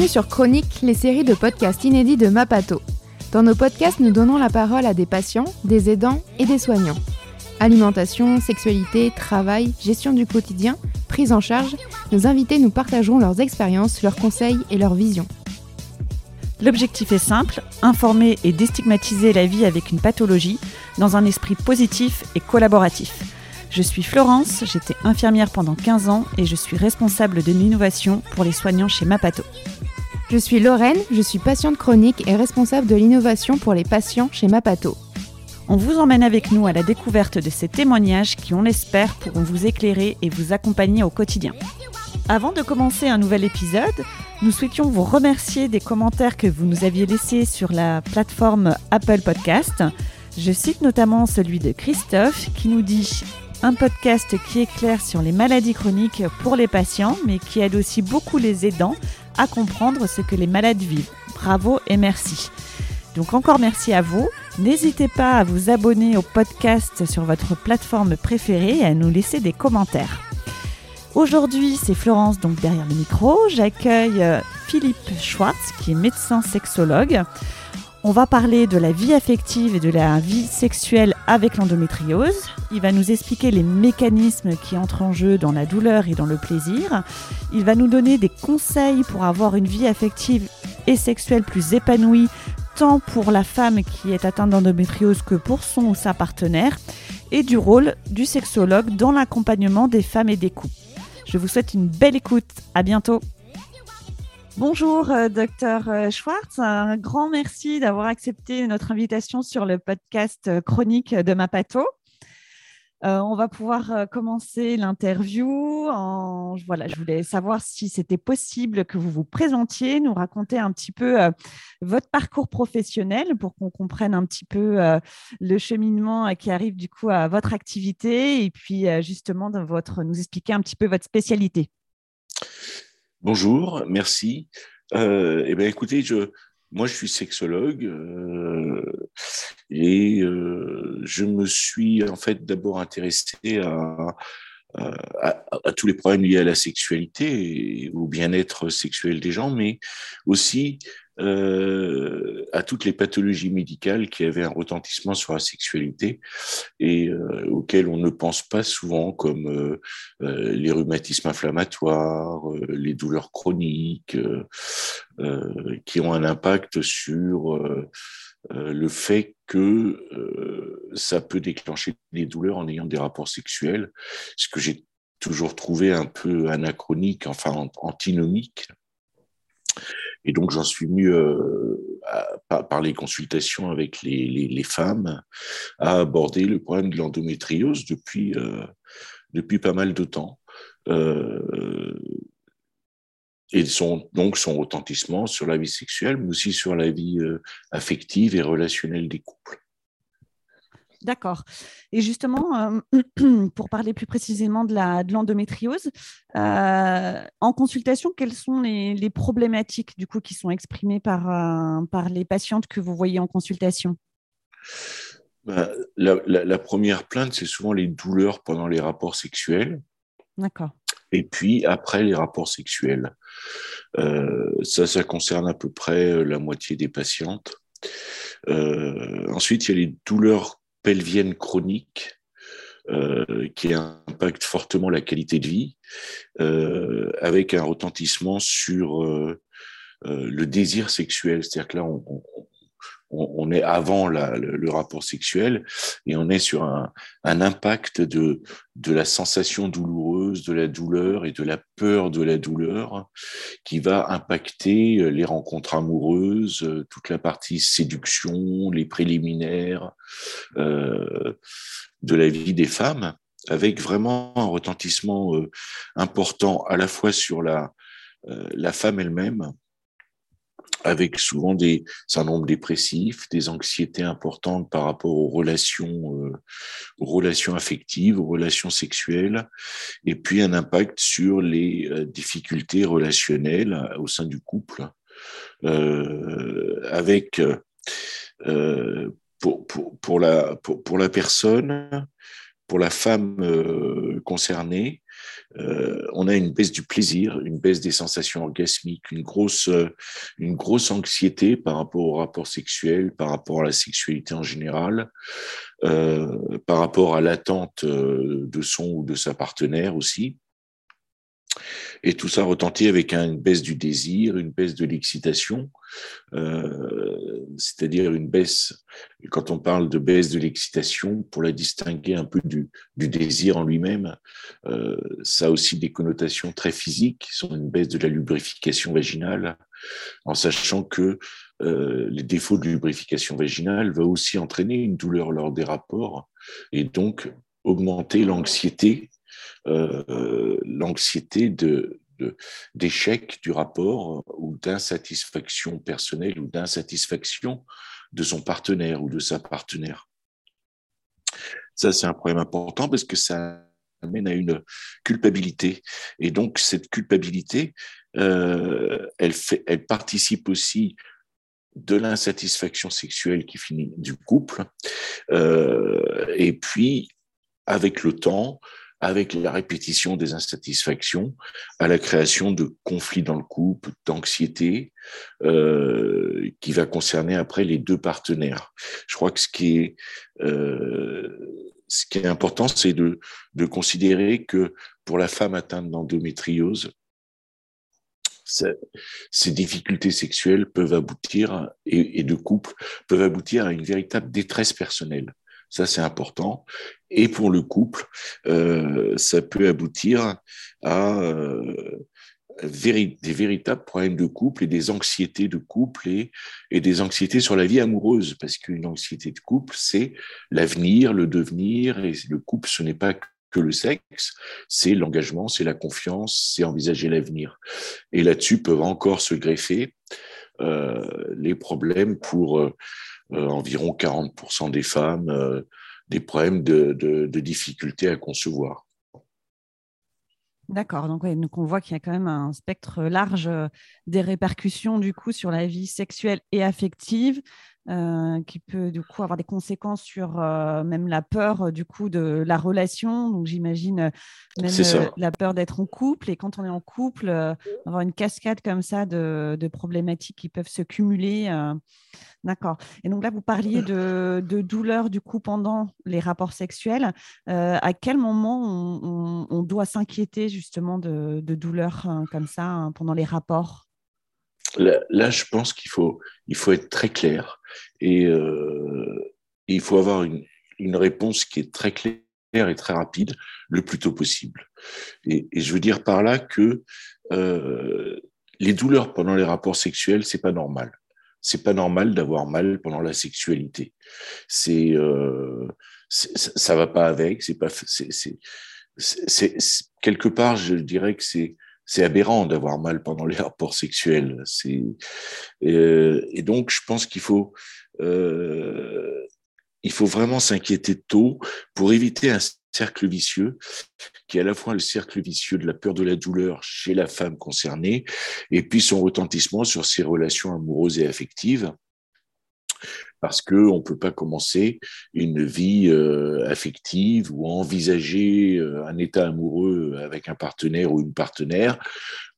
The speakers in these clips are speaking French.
Bienvenue sur Chronique, les séries de podcasts inédits de Mapato. Dans nos podcasts, nous donnons la parole à des patients, des aidants et des soignants. Alimentation, sexualité, travail, gestion du quotidien, prise en charge, nos invités nous partageront leurs expériences, leurs conseils et leurs visions. L'objectif est simple, informer et déstigmatiser la vie avec une pathologie dans un esprit positif et collaboratif. Je suis Florence, j'étais infirmière pendant 15 ans et je suis responsable de l'innovation pour les soignants chez Mapato. Je suis Lorraine, je suis patiente chronique et responsable de l'innovation pour les patients chez Mapato. On vous emmène avec nous à la découverte de ces témoignages qui, on l'espère, pourront vous éclairer et vous accompagner au quotidien. Avant de commencer un nouvel épisode, nous souhaitions vous remercier des commentaires que vous nous aviez laissés sur la plateforme Apple Podcast. Je cite notamment celui de Christophe qui nous dit un podcast qui éclaire sur les maladies chroniques pour les patients, mais qui aide aussi beaucoup les aidants à comprendre ce que les malades vivent. Bravo et merci. Donc encore merci à vous. N'hésitez pas à vous abonner au podcast sur votre plateforme préférée et à nous laisser des commentaires. Aujourd'hui, c'est Florence donc derrière le micro. J'accueille euh, Philippe Schwartz qui est médecin sexologue. On va parler de la vie affective et de la vie sexuelle avec l'endométriose. Il va nous expliquer les mécanismes qui entrent en jeu dans la douleur et dans le plaisir. Il va nous donner des conseils pour avoir une vie affective et sexuelle plus épanouie, tant pour la femme qui est atteinte d'endométriose que pour son ou sa partenaire, et du rôle du sexologue dans l'accompagnement des femmes et des couples. Je vous souhaite une belle écoute. À bientôt. Bonjour, euh, docteur euh, Schwartz. Un grand merci d'avoir accepté notre invitation sur le podcast euh, chronique de Mapato. on va pouvoir commencer l'interview. Voilà, je voulais savoir si c'était possible que vous vous présentiez, nous raconter un petit peu votre parcours professionnel pour qu'on comprenne un petit peu le cheminement qui arrive du coup à votre activité et puis justement de votre, nous expliquer un petit peu votre spécialité. Bonjour, merci. Euh, eh bien, écoutez, je, moi, je suis sexologue euh, et euh, je me suis en fait d'abord intéressé à, à, à, tous les problèmes liés à la sexualité et au bien-être sexuel des gens, mais aussi euh, à toutes les pathologies médicales qui avaient un retentissement sur la sexualité et euh, auxquelles on ne pense pas souvent, comme euh, les rhumatismes inflammatoires, les douleurs chroniques, qui ont un impact sur le fait que ça peut déclencher des douleurs en ayant des rapports sexuels, ce que j'ai toujours trouvé un peu anachronique, enfin antinomique. Et donc, j'en suis venu, euh, par les consultations avec les, les, femmes, à aborder le problème de l'endométriose depuis, euh, depuis pas mal de temps. Euh, et son, donc son retentissement sur la vie sexuelle, mais aussi sur la vie euh, affective et relationnelle des couples. D'accord. Et justement, euh, pour parler plus précisément de l'endométriose, euh, en consultation, quelles sont les, problématiques du coup qui sont exprimées par, euh, par les patientes que vous voyez en consultation? Bah, la, première plainte, c'est souvent les douleurs pendant les rapports sexuels. D'accord. Et puis après les rapports sexuels. ça, ça concerne à peu près la moitié des patientes. ensuite, il y a les douleurs pelvienne chronique euh, qui impacte fortement la qualité de vie, euh, avec un retentissement sur euh, le désir sexuel. C'est-à-dire que là, est avant le, rapport sexuel et on est sur un, impact de, la sensation douloureuse, de la douleur et de la peur de la douleur qui va impacter euh, les rencontres amoureuses, euh, toute la partie séduction, les préliminaires euh, de la vie des femmes, avec vraiment un retentissement important à la fois sur la femme elle-même, avec souvent des syndromes dépressifs, des anxiétés importantes par rapport aux relations, euh, aux relations affectives, aux relations sexuelles, et puis un impact sur les euh, difficultés relationnelles euh, au sein du couple, avec pour, la personne, pour la femme concernée, euh, on a une baisse du plaisir, une baisse des sensations orgasmiques, une grosse, une grosse anxiété par rapport au rapport sexuel, par rapport à la sexualité en général, par rapport à l'attente de son ou de sa partenaire aussi. Et tout ça retentit avec une baisse du désir, une baisse de l'excitation, euh, c'est-à-dire une baisse, quand on parle de baisse de l'excitation, pour la distinguer un peu du, désir en lui-même, euh, ça a aussi des connotations très physiques, qui sont une baisse de la lubrification vaginale, en sachant que euh, les défauts de lubrification vaginale vont aussi entraîner une douleur lors des rapports et donc augmenter l'anxiété l'anxiété de, d'échec du rapport ou d'insatisfaction personnelle ou d'insatisfaction de son partenaire ou de sa partenaire. Ça, c'est un problème important parce que ça amène à une culpabilité. Et donc, cette culpabilité, euh, elle, fait, elle participe aussi de l'insatisfaction sexuelle qui finit du couple. Euh, et puis, avec le temps, avec la répétition des insatisfactions, à la création de conflits dans le couple, d'anxiété, euh, qui va concerner après les deux partenaires. Je crois que ce qui est, euh, ce qui est important, c'est de, de considérer que pour la femme atteinte d'endométriose, ces difficultés sexuelles peuvent aboutir, et, et, de couple, peuvent aboutir à une véritable détresse personnelle. Ça, c'est important. Et pour le couple, euh, ça peut aboutir à euh, des véritables problèmes de couple et des anxiétés de couple et, des anxiétés sur la vie amoureuse. Parce qu'une anxiété de couple, c'est l'avenir, le devenir. Et le couple, ce n'est pas que le sexe, c'est l'engagement, c'est la confiance, c'est envisager l'avenir. Et là-dessus peuvent encore se greffer euh, les problèmes pour environ 40% des femmes des problèmes de, de, difficultés à concevoir. D'accord, donc, donc, on voit qu'il y a quand même un spectre large des répercussions du coup sur la vie sexuelle et affective, euh, qui peut du coup avoir des conséquences sur euh, même la peur euh, du coup de la relation. Donc j'imagine même la peur d'être en couple. Et quand on est en couple, avoir une cascade comme ça de, problématiques qui peuvent se cumuler. D'accord. Et donc là, vous parliez de, de douleur du coup pendant les rapports sexuels. à quel moment on, doit s'inquiéter justement de, de douleurs hein, comme ça hein, pendant les rapports? Là, je pense qu'il faut, il faut être très clair et, euh, il faut avoir une, une, réponse qui est très claire et très rapide le plus tôt possible. Et, je veux dire par là que euh, les douleurs pendant les rapports sexuels, c'est pas normal. C'est pas normal d'avoir mal pendant la sexualité. C'est euh, ça va pas avec. C'est pas c'est quelque part, je dirais que c'est c'est aberrant d'avoir mal pendant les rapports sexuels. Euh, et donc je pense qu'il faut euh, il faut vraiment s'inquiéter tôt pour éviter un cercle vicieux qui est à la fois le cercle vicieux de la peur de la douleur chez la femme concernée et puis son retentissement sur ses relations amoureuses et affectives parce qu'on ne peut pas commencer une vie euh, affective ou envisager euh, un état amoureux avec un partenaire ou une partenaire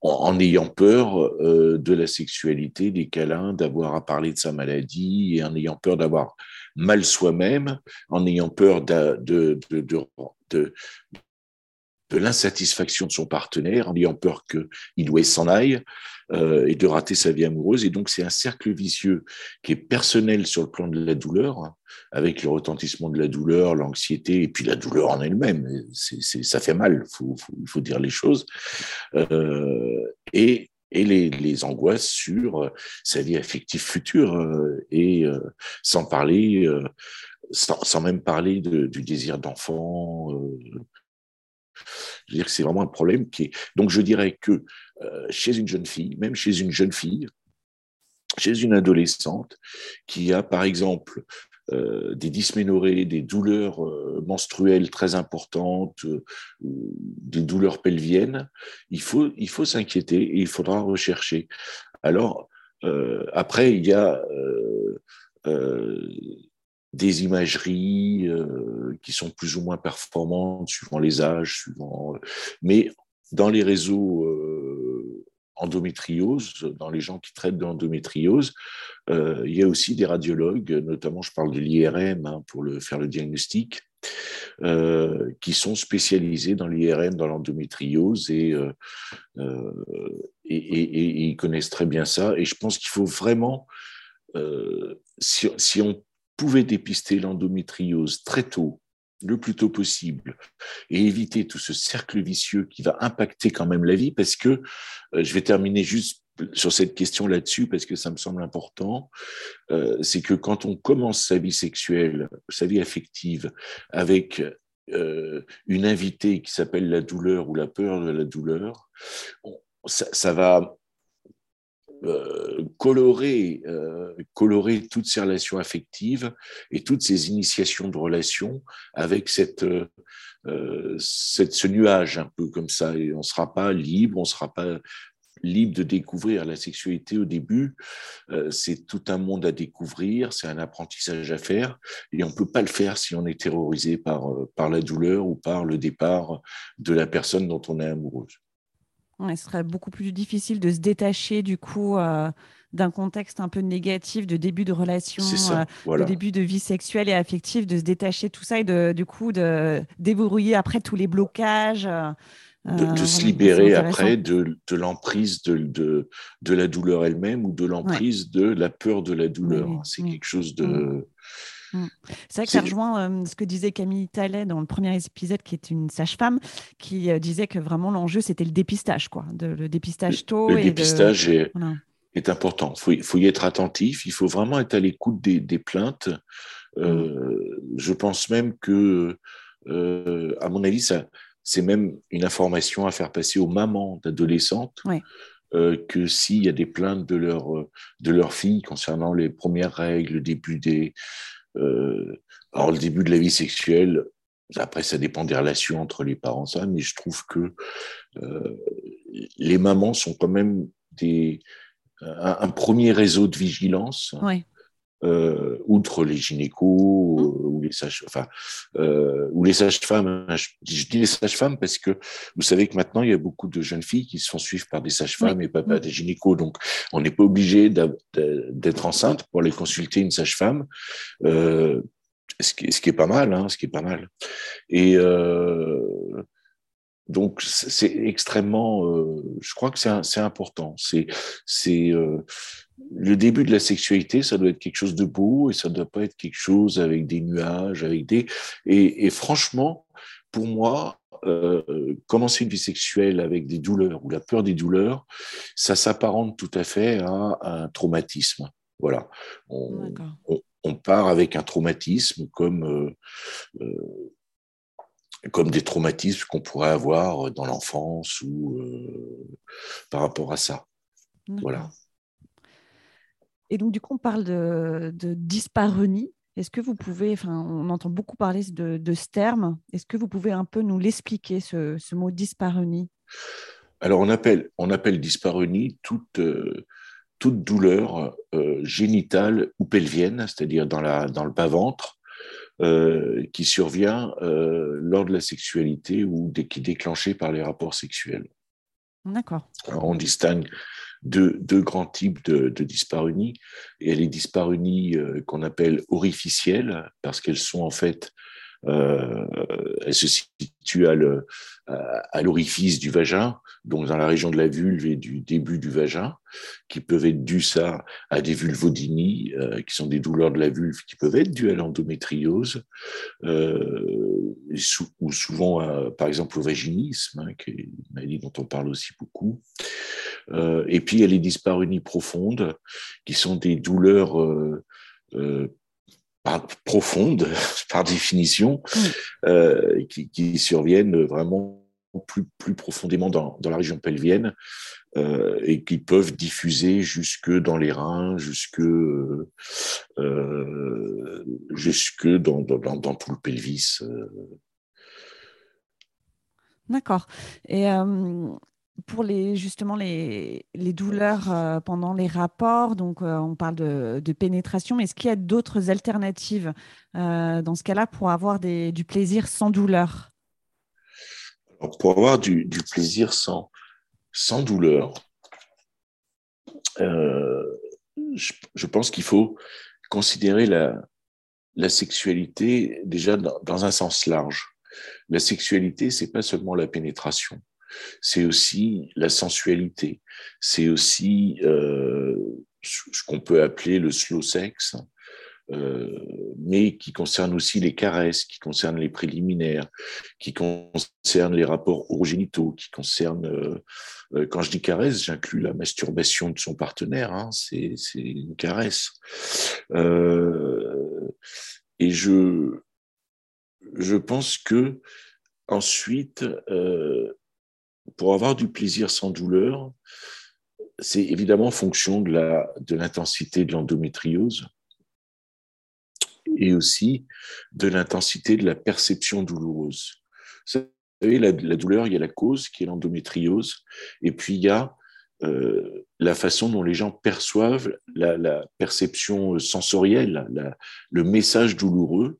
en, ayant peur euh, de la sexualité, des câlins, d'avoir à parler de sa maladie et en ayant peur d'avoir mal soi-même, en ayant peur de, de l'insatisfaction de son partenaire, en ayant peur qu'il doit s'en aille euh, et de rater sa vie amoureuse. Et donc, c'est un cercle vicieux qui est personnel sur le plan de la douleur, hein, avec le retentissement de la douleur, l'anxiété, et puis la douleur en elle-même. ça fait mal, il faut, dire les choses. Euh, et les, angoisses sur sa vie affective future euh, et sans parler sans, même parler du désir d'enfant je c'est vraiment un problème qui est. Donc, je dirais que euh, chez une jeune fille, même chez une jeune fille, chez une adolescente qui a, par exemple, euh, des dysménorrhées, des douleurs euh, menstruelles très importantes, des douleurs pelviennes, il faut, il faut s'inquiéter et il faudra rechercher. Alors, après, il y a des imageries qui sont plus ou moins performantes suivant les âges, suivant. Mais dans les réseaux endométriose, dans les gens qui traitent de l'endométriose, il y a aussi des radiologues, notamment je parle de l'IRM hein, pour faire le diagnostic, euh, qui sont spécialisés dans l'IRM, dans l'endométriose, euh, euh, et, et, ils connaissent très bien ça. Et je pense qu'il faut vraiment, si, si, on pouvait dépister l'endométriose très tôt, le plus tôt possible, et éviter tout ce cercle vicieux qui va impacter quand même la vie, parce que je vais terminer juste sur cette question là-dessus parce que ça me semble important, euh, c'est que quand on commence sa vie sexuelle, sa vie affective avec euh, une invitée qui s'appelle la douleur ou la peur de la douleur, ça, va euh, colorer, colorer toutes ces relations affectives et toutes ces initiations de relations avec cette, cette, ce nuage un peu comme ça. Et on ne sera pas libre, on ne sera pas libre de découvrir la sexualité au début. Euh, c'est tout un monde à découvrir, c'est un apprentissage à faire, et on ne peut pas le faire si on est terrorisé par, euh, par la douleur ou par le départ de la personne dont on est amoureuse. Ce serait beaucoup plus difficile de se détacher du coup. Euh, d'un contexte un peu négatif de début de relation, de début de vie sexuelle et affective, de se détacher de tout ça et de, du coup de débrouiller après tous les blocages de, euh, se libérer après de, de l'emprise de, de, de, la douleur elle-même ou de l'emprise de la peur de la douleur. C'est quelque chose de... Mm. C'est vrai que ça rejoint euh, ce que disait Camille Tallet dans le premier épisode, qui est une sage-femme, qui euh, disait que vraiment l'enjeu, c'était le dépistage, quoi, de, le dépistage tôt. Le, dépistage est, est, important. Il faut, y être attentif, il faut vraiment être à l'écoute des, des, plaintes. Mm. je pense même que, à mon avis, ça, c'est même une information à faire passer aux mamans d'adolescentes euh, que s'il y a des plaintes de leur, euh, de leur fille concernant les premières règles, le début des. Euh, alors, le début de la vie sexuelle, après, ça dépend des relations entre les parents, ça, mais je trouve que les mamans sont quand même des, un, premier réseau de vigilance. Euh, outre les gynécos mmh. euh, ou les sages, enfin, euh, ou les sages-femmes. Hein, je, dis les sages-femmes parce que vous savez que maintenant il y a beaucoup de jeunes filles qui se font suivre par des sages-femmes et pas, par mmh. des gynécos. Donc, on n'est pas obligé d'être enceinte pour aller consulter une sage-femme. Ce qui, ce qui, est pas mal, hein, ce qui est pas mal. Et donc c'est extrêmement, je crois que c'est important. C'est c'est le début de la sexualité, ça doit être quelque chose de beau et ça ne doit pas être quelque chose avec des nuages, avec des et, et franchement, pour moi, euh, commencer une vie sexuelle avec des douleurs ou la peur des douleurs, ça s'apparente tout à fait à un traumatisme. Voilà. On, on, on part avec un traumatisme comme euh, euh comme des traumatismes qu'on pourrait avoir dans l'enfance ou euh, par rapport à ça. Voilà. Et donc, du coup, on parle de, de dyspareunie. Est-ce que vous pouvez, enfin, on entend beaucoup parler de, de ce terme. Est-ce que vous pouvez un peu nous l'expliquer, ce, ce, mot dyspareunie? Alors, on appelle, on appelle dyspareunie toute, euh, toute douleur euh, génitale ou pelvienne, c'est-à-dire dans, la, dans le bas-ventre, euh, qui survient lors de la sexualité ou qui est déclenchée par les rapports sexuels. D'accord. On distingue deux, deux, grands types de, de dyspareunie. Il y a les dyspareunies euh, qu'on appelle orificielles, parce qu'elles sont en fait euh, elle se situe à l'orifice du vagin, donc dans la région de la vulve et du début du vagin, qui peuvent être dues à des vulvodynies, euh, qui sont des douleurs de la vulve, qui peuvent être dues à l'endométriose, euh, ou souvent, par exemple, au vaginisme, hein, qui est une maladie dont on parle aussi beaucoup. Euh, et puis, il y a les dyspareunies profondes, qui sont des douleurs profondes par définition, euh, qui, qui, surviennent vraiment plus, plus profondément dans, dans la région pelvienne euh, et qui peuvent diffuser jusque dans les reins, jusque, euh, jusque dans, dans, dans, tout le pelvis. D'accord. Et pour les, justement les, les douleurs pendant les rapports, donc on parle de, de pénétration, mais est-ce qu'il y a d'autres alternatives dans ce cas-là pour avoir des, du plaisir sans douleur? Pour avoir du, du, plaisir sans, sans douleur, je, je, pense qu'il faut considérer la, la sexualité déjà dans, un sens large. La sexualité, c'est pas seulement la pénétration, c'est aussi la sensualité, c'est aussi euh, ce qu'on peut appeler le slow sex, euh, mais qui concerne aussi les caresses, qui concerne les préliminaires, qui concerne les rapports orogénitaux, qui concerne, euh, quand je dis caresse, j'inclus la masturbation de son partenaire, hein, c'est une caresse. et je, je pense que ensuite, pour avoir du plaisir sans douleur, c'est évidemment en fonction de l'intensité de l'endométriose et aussi de l'intensité de la perception douloureuse. Vous savez, la, douleur, il y a la cause qui est l'endométriose, et puis il y a euh, la façon dont les gens perçoivent la, perception sensorielle, le message douloureux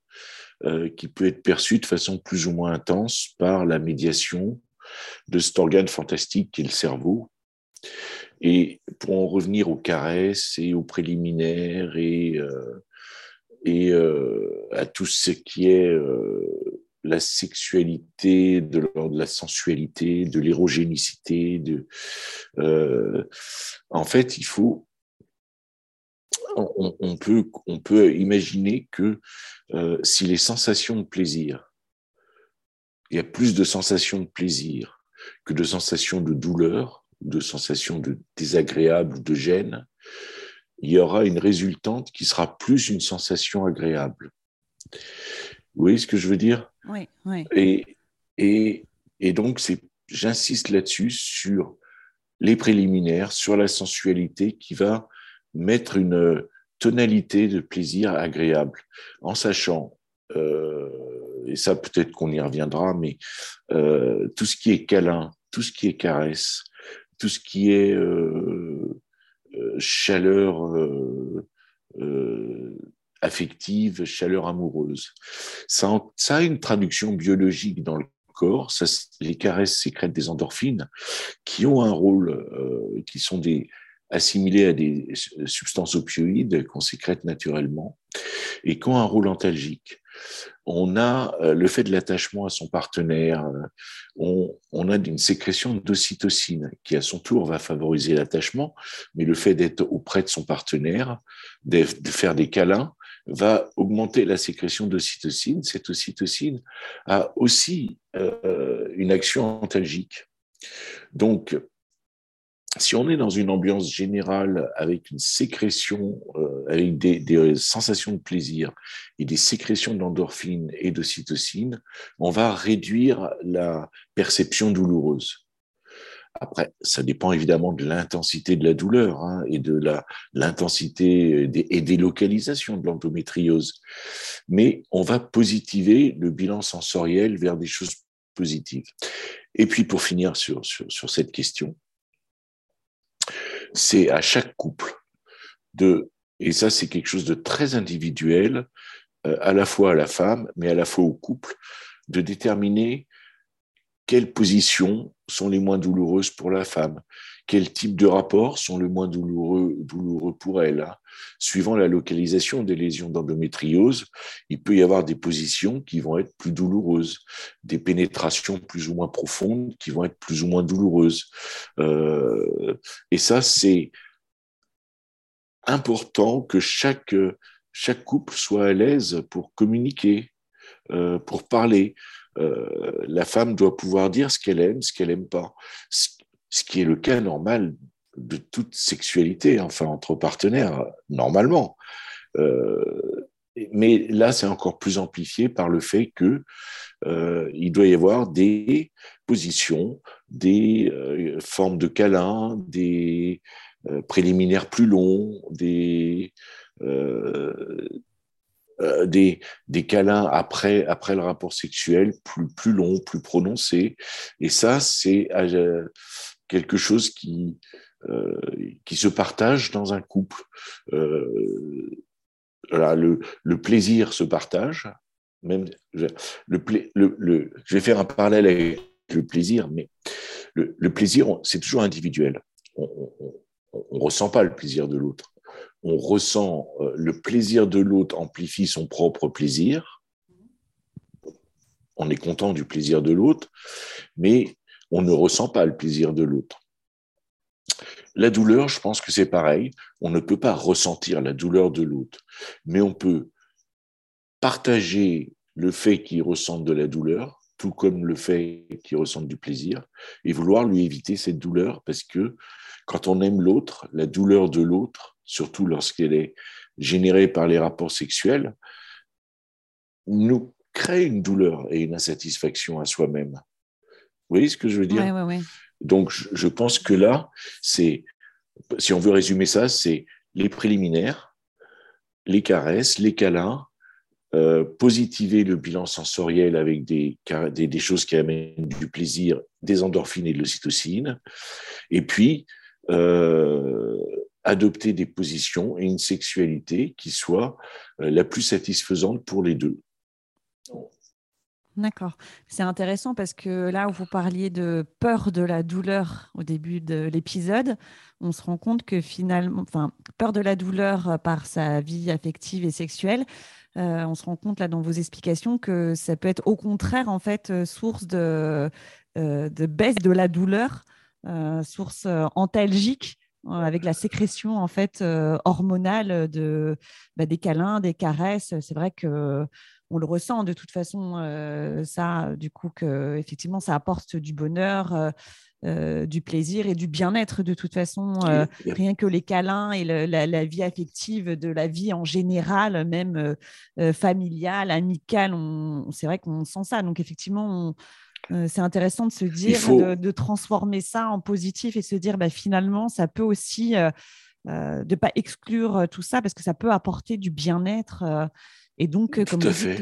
euh, qui peut être perçu de façon plus ou moins intense par la médiation de cet organe fantastique qui est le cerveau. Et pour en revenir aux caresses et aux préliminaires et euh, et euh, à tout ce qui est euh, la sexualité, de, la sensualité, de l'érogénicité. De, en fait, il faut, on, peut, on peut imaginer que si les sensations de plaisir, il y a plus de sensations de plaisir que de sensations de douleur, de sensations de désagréable ou de gêne, il y aura une résultante qui sera plus une sensation agréable. Vous voyez ce que je veux dire? Oui, oui. Et, et, et donc, j'insiste là-dessus sur les préliminaires, sur la sensualité qui va mettre une tonalité de plaisir agréable, en sachant, euh, et ça peut-être qu'on y reviendra, mais euh, tout ce qui est câlin, tout ce qui est caresse, tout ce qui est euh, euh, chaleur affective, chaleur amoureuse. Ça, a une traduction biologique dans le corps. Les caresses sécrètent des endorphines qui ont un rôle, qui sont des, assimilés à des substances opioïdes qu'on sécrète naturellement et qui ont un rôle antalgique on a euh, le fait de l'attachement à son partenaire, euh, on, a une sécrétion d'ocytocine qui à son tour va favoriser l'attachement, mais le fait d'être auprès de son partenaire, de, faire des câlins, va augmenter la sécrétion d'ocytocine. Cette ocytocine a aussi euh, une action antalgique. Donc, si on est dans une ambiance générale avec une sécrétion, euh, avec des, sensations de plaisir et des sécrétions d'endorphine et de cytocine, on va réduire la perception douloureuse. Après, ça dépend évidemment de l'intensité de la douleur hein, et de l'intensité et des localisations de l'endométriose. Mais on va positiver le bilan sensoriel vers des choses positives. Et puis, pour finir sur, sur cette question, c'est à chaque couple de, et ça c'est quelque chose de très individuel, euh, à la fois à la femme, mais à la fois au couple, de déterminer quelles positions sont les moins douloureuses pour la femme, quels types de rapports sont les moins douloureux, pour elle. Hein. Suivant la localisation des lésions d'endométriose, il peut y avoir des positions qui vont être plus douloureuses, des pénétrations plus ou moins profondes qui vont être plus ou moins douloureuses. Euh, et ça, c'est important que chaque, chaque couple soit à l'aise pour communiquer, euh, pour parler. Euh, la femme doit pouvoir dire ce qu'elle aime, ce qu'elle n'aime pas qui est le cas normal de toute sexualité, enfin entre partenaires, normalement. Euh, mais là, c'est encore plus amplifié par le fait que euh, il doit y avoir des positions, des euh, formes de câlins, des préliminaires plus longs, des des, des, câlins après, après le rapport sexuel plus, plus longs, plus prononcés. Et ça, c'est quelque chose qui, euh, qui se partage dans un couple. Euh, le, le, plaisir se partage. Même, le, le, le, je vais faire un parallèle avec le plaisir, mais le, plaisir, c'est toujours individuel. On ne ressent pas le plaisir de l'autre. On ressent euh, le plaisir de l'autre amplifie son propre plaisir. On est content du plaisir de l'autre, mais on ne ressent pas le plaisir de l'autre. La douleur, je pense que c'est pareil. On ne peut pas ressentir la douleur de l'autre, mais on peut partager le fait qu'il ressente de la douleur, tout comme le fait qu'il ressente du plaisir, et vouloir lui éviter cette douleur, parce que quand on aime l'autre, la douleur de l'autre, surtout lorsqu'elle est générée par les rapports sexuels, nous crée une douleur et une insatisfaction à soi-même. Vous voyez ce que je veux dire? Donc, je pense que là, c'est, si on veut résumer ça, c'est les préliminaires, les caresses, les câlins, euh, positiver le bilan sensoriel avec des, des, choses qui amènent du plaisir, des endorphines et de l'ocytocine, et puis euh, adopter des positions et une sexualité qui soit euh, la plus satisfaisante pour les deux. D'accord. C'est intéressant parce que là où vous parliez de peur de la douleur au début de l'épisode, on se rend compte que finalement, enfin, peur de la douleur par sa vie affective et sexuelle, euh, on se rend compte là dans vos explications que ça peut être au contraire en fait euh, source de, euh, de baisse de la douleur, source antalgique avec la sécrétion en fait hormonale de bah, des câlins, des caresses. C'est vrai que on le ressent de toute façon, euh, ça, du coup, que effectivement, ça apporte du bonheur, euh, euh, du plaisir et du bien-être de toute façon. rien que les câlins et la, vie affective de la vie en général, même familiale, amicale, c'est vrai qu'on sent ça. Donc, effectivement, c'est intéressant de se dire, de, transformer ça en positif et se dire, bah, finalement, ça peut aussi. De ne pas exclure tout ça parce que ça peut apporter du bien-être et donc, euh, comme vous dites,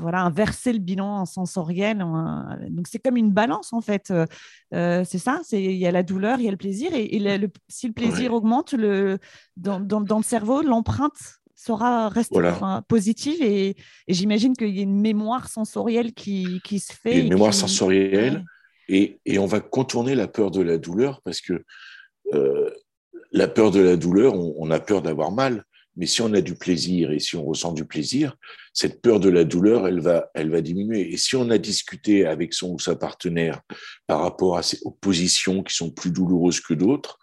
voilà, inverser le bilan sensoriel. donc, c'est comme une balance, en fait. Euh, euh, c'est ça, il y a la douleur, il y a le plaisir. Et, si le plaisir augmente le, dans, le cerveau, l'empreinte sera rester positive. Et, j'imagine qu'il y a une mémoire sensorielle qui, se fait. Il y a une mémoire sensorielle. Et, on va contourner la peur de la douleur parce que la peur de la douleur, on a peur d'avoir mal. Mais si on a du plaisir et si on ressent du plaisir, cette peur de la douleur, elle va, elle va diminuer. Et si on a discuté avec son ou sa partenaire par rapport à ces positions qui sont plus douloureuses que d'autres,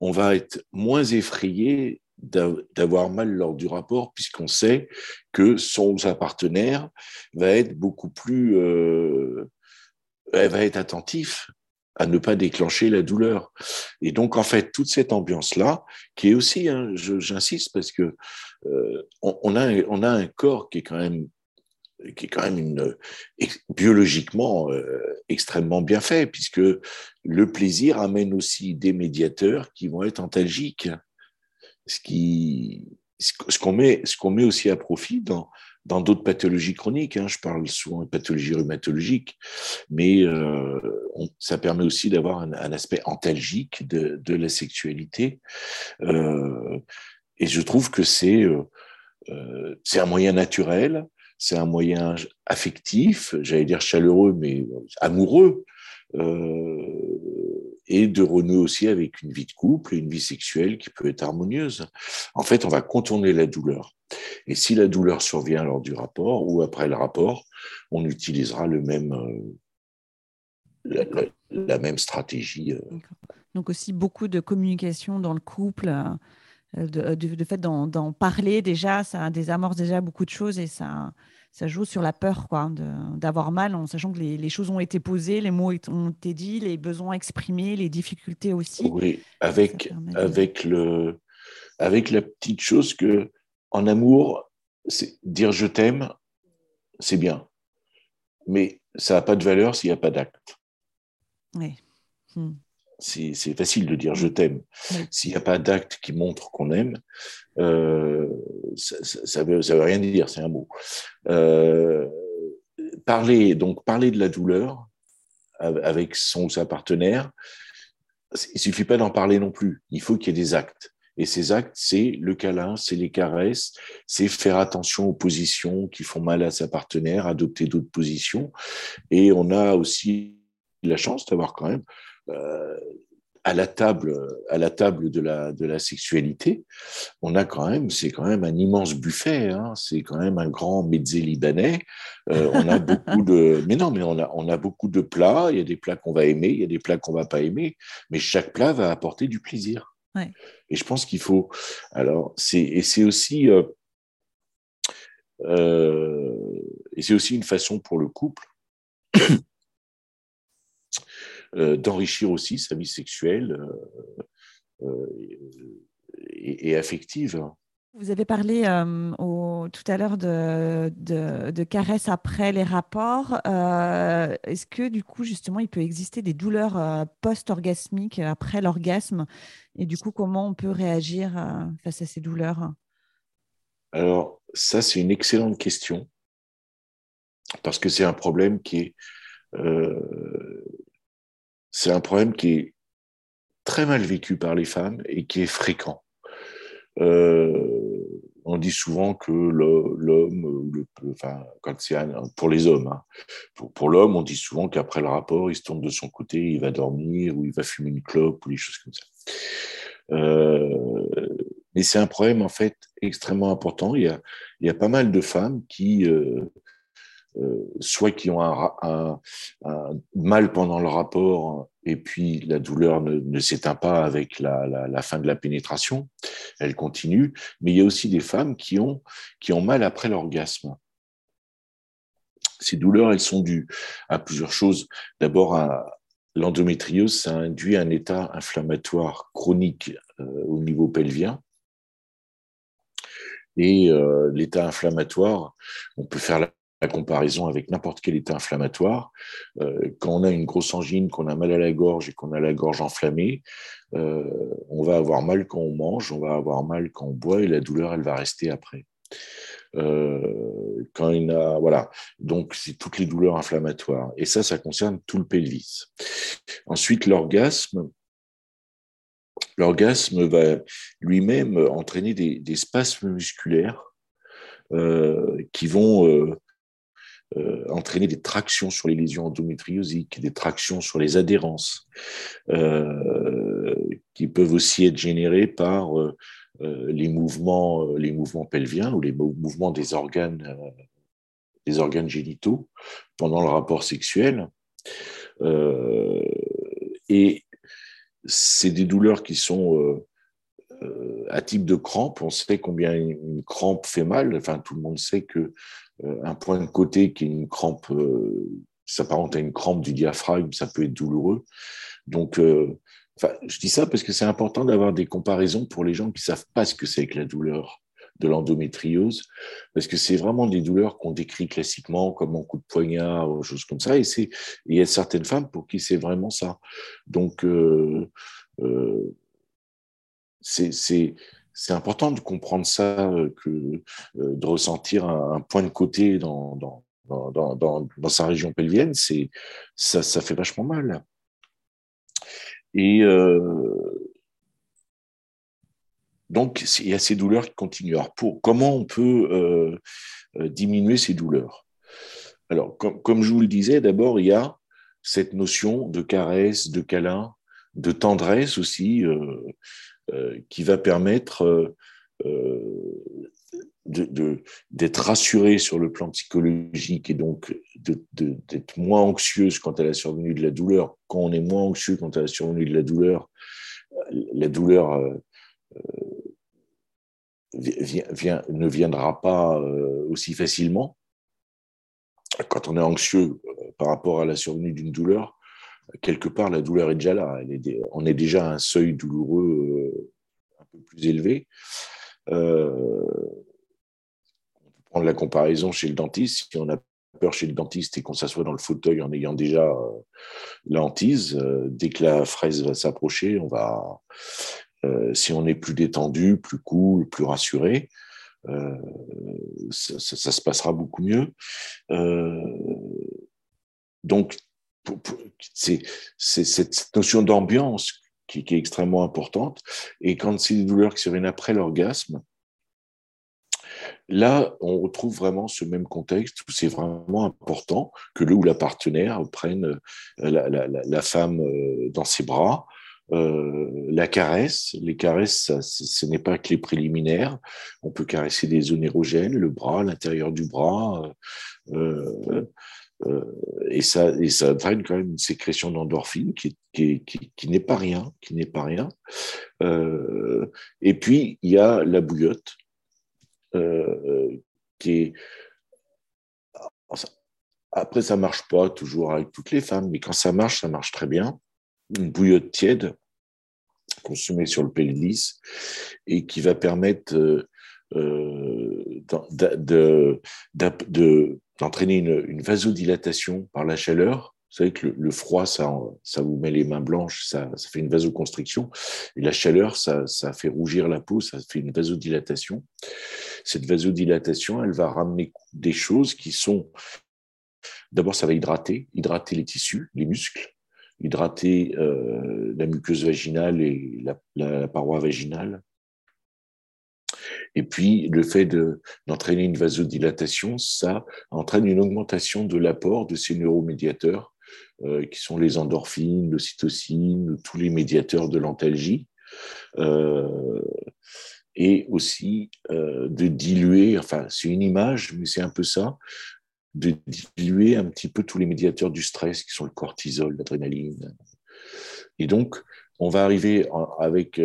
on va être moins effrayé d'avoir mal lors du rapport puisqu'on sait que son ou sa partenaire va être beaucoup plus euh, elle va être attentif à ne pas déclencher la douleur. Et donc, en fait, toute cette ambiance-là, qui est aussi, hein, j'insiste, parce que euh, on, a, on a un corps qui est quand même qui est quand même une, biologiquement euh, extrêmement bien fait, puisque le plaisir amène aussi des médiateurs qui vont être antalgiques, ce qui ce qu'on met, ce qu'on met aussi à profit dans, dans d'autres pathologies chroniques. Hein. Je parle souvent de pathologies rhumatologiques, mais euh, ça permet aussi d'avoir un, aspect antalgique de, la sexualité. Euh, et je trouve que c'est euh, c'est un moyen naturel, c'est un moyen affectif, j'allais dire chaleureux, mais amoureux, et de renouer aussi avec une vie de couple et une vie sexuelle qui peut être harmonieuse. En fait, on va contourner la douleur. Et si la douleur survient lors du rapport ou après le rapport, on utilisera le même, euh, la, même stratégie. Euh. Donc aussi beaucoup de communication dans le couple. Euh, de, de, fait d'en parler déjà, ça désamorce déjà beaucoup de choses et ça, ça joue sur la peur quoi, d'avoir mal en sachant que les, choses ont été posées, les mots ont été dits, les besoins exprimés, les difficultés aussi. Oui, avec, avec, le, avec la petite chose que en amour, dire je t'aime, c'est bien. Mais ça n'a pas de valeur s'il n'y a pas d'acte. Oui. Hmm c'est facile de dire je t'aime. S'il n'y a pas d'acte qui montre qu'on aime, euh, ça ne veut, veut, rien dire, c'est un mot. Euh, parler, donc parler de la douleur avec son ou sa partenaire, il suffit pas d'en parler non plus. Il faut qu'il y ait des actes. Et ces actes, c'est le câlin, c'est les caresses, c'est faire attention aux positions qui font mal à sa partenaire, adopter d'autres positions. Et on a aussi la chance d'avoir quand même à la table, à la table de la, de la sexualité, on a quand même, c'est quand même un immense buffet. Hein, c'est quand même un grand mezzé libanais. Euh, on a beaucoup de, mais non, mais on a, on a beaucoup de plats. Il y a des plats qu'on va aimer, il y a des plats qu'on va pas aimer, mais chaque plat va apporter du plaisir. Et je pense qu'il faut. Alors, c'est et c'est aussi euh, euh, et c'est aussi une façon pour le couple euh, d'enrichir aussi sa vie sexuelle et, affective. Vous avez parlé tout à l'heure de, de, caresses après les rapports. Est-ce que du coup, justement, il peut exister des douleurs post-orgasmiques après l'orgasme? Et du coup, comment on peut réagir face à ces douleurs? Alors, ça, c'est une excellente question parce que c'est un problème qui est c'est un problème qui est très mal vécu par les femmes et qui est fréquent. Euh, on dit souvent que l'homme, enfin, quand c'est pour les hommes, hein, pour, l'homme, on dit souvent qu'après le rapport, il se tourne de son côté, il va dormir ou il va fumer une clope ou des choses comme ça. Euh, mais c'est un problème en fait extrêmement important. Il y a, pas mal de femmes qui euh, euh, soit qui ont un, mal pendant le rapport et puis la douleur ne, s'éteint pas avec la, fin de la pénétration, elle continue, mais il y a aussi des femmes qui ont, qui ont mal après l'orgasme. Ces douleurs, elles sont dues à plusieurs choses. D'abord, l'endométriose, ça induit un état inflammatoire chronique euh, au niveau pelvien. Et euh, l'état inflammatoire, on peut faire la la comparaison avec n'importe quel état inflammatoire. Euh, quand on a une grosse angine, qu'on a mal à la gorge et qu'on a la gorge enflammée, euh, on va avoir mal quand on mange, on va avoir mal quand on boit et la douleur, elle va rester après. Euh, quand il a, voilà, donc c'est toutes les douleurs inflammatoires. Et ça, ça concerne tout le pelvis. Ensuite, l'orgasme. L'orgasme va lui-même entraîner des, spasmes musculaires qui vont entraîner des tractions sur les lésions endométriosiques, des tractions sur les adhérences, euh, qui peuvent aussi être générées par euh, les mouvements, les mouvements pelviens ou les mouvements des organes, des organes génitaux pendant le rapport sexuel. et c'est des douleurs qui sont à type de crampe. On sait combien une crampe fait mal. Enfin, tout le monde sait que euh, un point de côté qui est une crampe, euh, s'apparente à une crampe du diaphragme, ça peut être douloureux. Donc, euh, je dis ça parce que c'est important d'avoir des comparaisons pour les gens qui savent pas ce que c'est que la douleur de l'endométriose, parce que c'est vraiment des douleurs qu'on décrit classiquement comme un coup de poignard ou choses comme ça, et il y a certaines femmes pour qui c'est vraiment ça. Donc euh, euh, c'est c'est important de comprendre ça, euh, euh, de ressentir un, point de côté dans, sa région pelvienne, c'est ça, fait vachement mal. Et euh, donc, il y a ces douleurs qui continuent. Alors, comment on peut diminuer ces douleurs? Alors, comme je vous le disais, d'abord, il y a cette notion de caresse, de câlin, de tendresse aussi. Qui va permettre euh, euh, d'être rassurée sur le plan psychologique et donc d'être moins anxieuse quant à la survenue de la douleur. Quand on est moins anxieux quant à la survenue de la douleur, la douleur ne viendra pas aussi facilement. Quand on est anxieux par rapport à la survenue d'une douleur, quelque part, la douleur est déjà là. on est déjà à un seuil douloureux euh, un peu plus élevé. Euh, on peut prendre la comparaison chez le dentiste. Si on a peur chez le dentiste et qu'on s'assoit dans le fauteuil en ayant déjà euh, l'antise, dès que la fraise va s'approcher, on va, si on est plus détendu, plus cool, plus rassuré, ça, ça, se passera beaucoup mieux. donc, c'est cette notion d'ambiance qui, est extrêmement importante. Et quand c'est des douleurs qui surviennent après l'orgasme, Là, on retrouve vraiment ce même contexte où c'est vraiment important que le ou la partenaire prenne euh, la, femme euh, dans ses bras, euh, la caresse. Les caresses, ce n'est pas que les préliminaires. On peut caresser des zones érogènes, le bras, l'intérieur du bras. Et ça, et ça entraîne quand même une sécrétion d'endorphine qui, n'est pas rien, qui n'est pas rien. et puis il y a la bouillotte, euh, qui est après, ça marche pas toujours avec toutes les femmes, mais quand ça marche, ça marche très bien. Une bouillotte tiède consommée sur le pelvis et qui va permettre euh, euh d'entraîner une, vasodilatation par la chaleur vous savez que le, froid, ça, ça vous met les mains blanches, ça, ça fait une vasoconstriction. Et la chaleur, ça, ça, fait rougir la peau, ça fait une vasodilatation. Cette vasodilatation, elle va ramener des choses qui sont... D'abord, ça va hydrater, hydrater les tissus, les muscles, hydrater euh, la muqueuse vaginale et la, paroi vaginale. Et puis, le fait d'entraîner une vasodilatation, ça entraîne une augmentation de l'apport de ces neuromédiateurs euh, qui sont les endorphines, l'ocytocine, tous les médiateurs de l'antalgie, euh, et aussi euh, de diluer, enfin c'est une image, mais c'est un peu ça, de diluer un petit peu tous les médiateurs du stress qui sont le cortisol, l'adrénaline. Et donc, on va arriver avec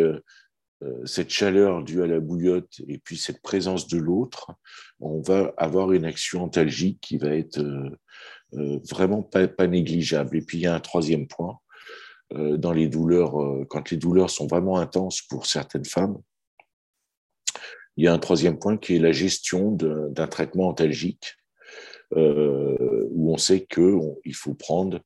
cette chaleur due à la bouillotte et puis cette présence de l'autre, on va avoir une action antalgique qui va être euh, vraiment pas, négligeable. Et puis il y a un troisième point, euh, dans les douleurs, euh, quand les douleurs sont vraiment intenses pour certaines femmes, il y a un troisième point qui est la gestion d'un traitement antalgique, où on sait qu'il faut prendre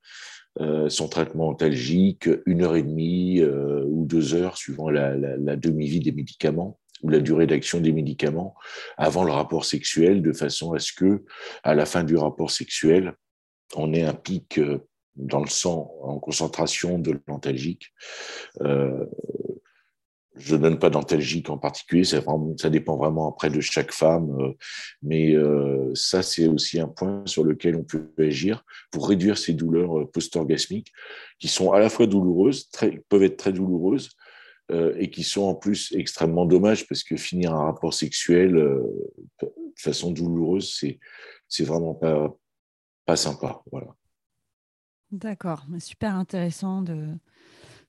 son traitement antalgique une heure et demie ou deux heures, suivant la, la, la demi-vie des médicaments ou la durée d'action des médicaments avant le rapport sexuel, de façon à ce que, à la fin du rapport sexuel, on ait un pic euh, dans le sang en concentration de l'antalgique. Euh, je ne donne pas d'antalgique en particulier, ça, dépend vraiment après de chaque femme, euh, mais ça c'est aussi un point sur lequel on peut agir pour réduire ces douleurs post-orgasmiques qui sont à la fois douloureuses, peuvent être très douloureuses, et qui sont en plus extrêmement dommages parce que finir un rapport sexuel de façon douloureuse, c'est c'est vraiment pas pas sympa. Voilà. D'accord, super intéressant de,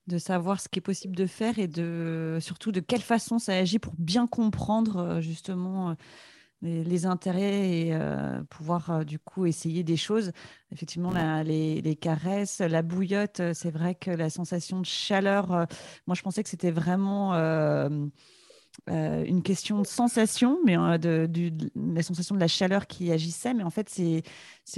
de savoir ce qui est possible de faire et de surtout de quelle façon ça agit pour bien comprendre euh, justement euh, les, intérêts et euh, pouvoir du coup essayer des choses. Effectivement, les, les, caresses, la bouillotte, c'est vrai que la sensation de chaleur, moi je pensais que c'était vraiment une question de sensation, mais euh, de, la sensation de la chaleur qui agissait. Mais en fait, c'est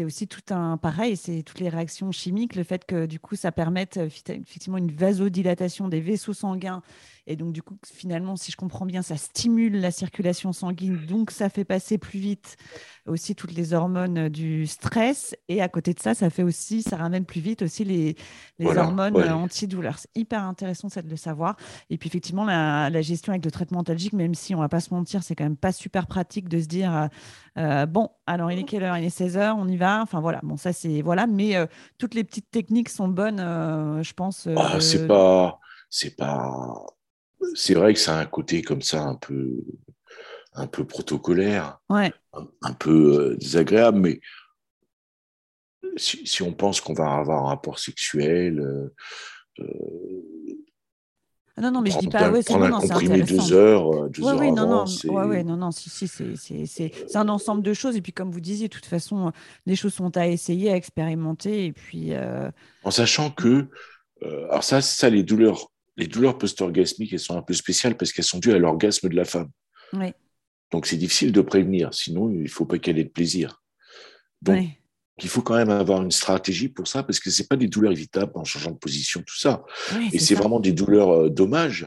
aussi tout un pareil, c'est toutes les réactions chimiques, le fait que du coup, ça permette euh, effectivement une vasodilatation des vaisseaux sanguins et donc, du coup, finalement, si je comprends bien, ça stimule la circulation sanguine, donc ça fait passer plus vite aussi toutes les hormones du stress. Et à côté de ça, ça fait aussi, ça ramène plus vite aussi les, hormones antidouleurs. C'est hyper intéressant ça, de le savoir. Et puis, effectivement, la, gestion avec le traitement antalgique, même si on va pas se mentir, c'est quand même pas super pratique de se dire euh, euh, bon, alors il est quelle heure? Il est 16 heures, on y va. Enfin voilà, bon, ça c'est voilà, mais euh, toutes les petites techniques sont bonnes, je pense. Ah, c'est pas. C'est pas c'est vrai que ça a un côté comme ça un peu, un peu protocolaire, un, peu euh, désagréable, mais si, on pense qu'on va avoir un rapport sexuel, euh, euh, non, non, mais je dis pas. Ouais, c'est un comprimé deux heures, deux heures oui, non, non, ouais, ouais, non, non, si, si, c'est un ensemble de choses. Et puis, comme vous disiez, de toute façon, les choses sont à essayer, à expérimenter. Et puis. En sachant que, alors ça, ça, les douleurs les douleurs post-orgasmiques, elles sont un peu spéciales parce qu'elles sont dues à l'orgasme de la femme. Donc, c'est difficile de prévenir. Sinon, il ne faut pas qu'elle ait de plaisir. Donc, il faut quand même avoir une stratégie pour ça parce que ce pas des douleurs évitables en changeant de position, tout ça. Et c'est vraiment des douleurs euh, dommages.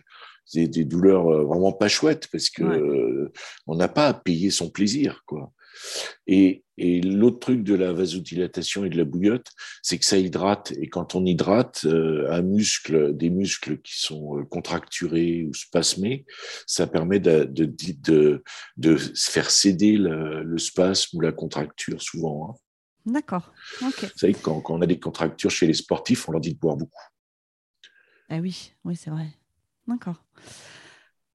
Des douleurs euh, vraiment pas chouettes parce que euh, on n'a pas à payer son plaisir, quoi. Et, l'autre truc de la vasodilatation et de la bouillotte, c'est que ça hydrate. Et quand on hydrate un muscle, des muscles qui sont contracturés ou spasmés, ça permet de, de, de, faire céder le, spasme ou la contracture souvent. Hein. D'accord. Vous savez, quand, quand, on a des contractures chez les sportifs, on leur dit de boire beaucoup. Ah oui, oui, c'est vrai. D'accord.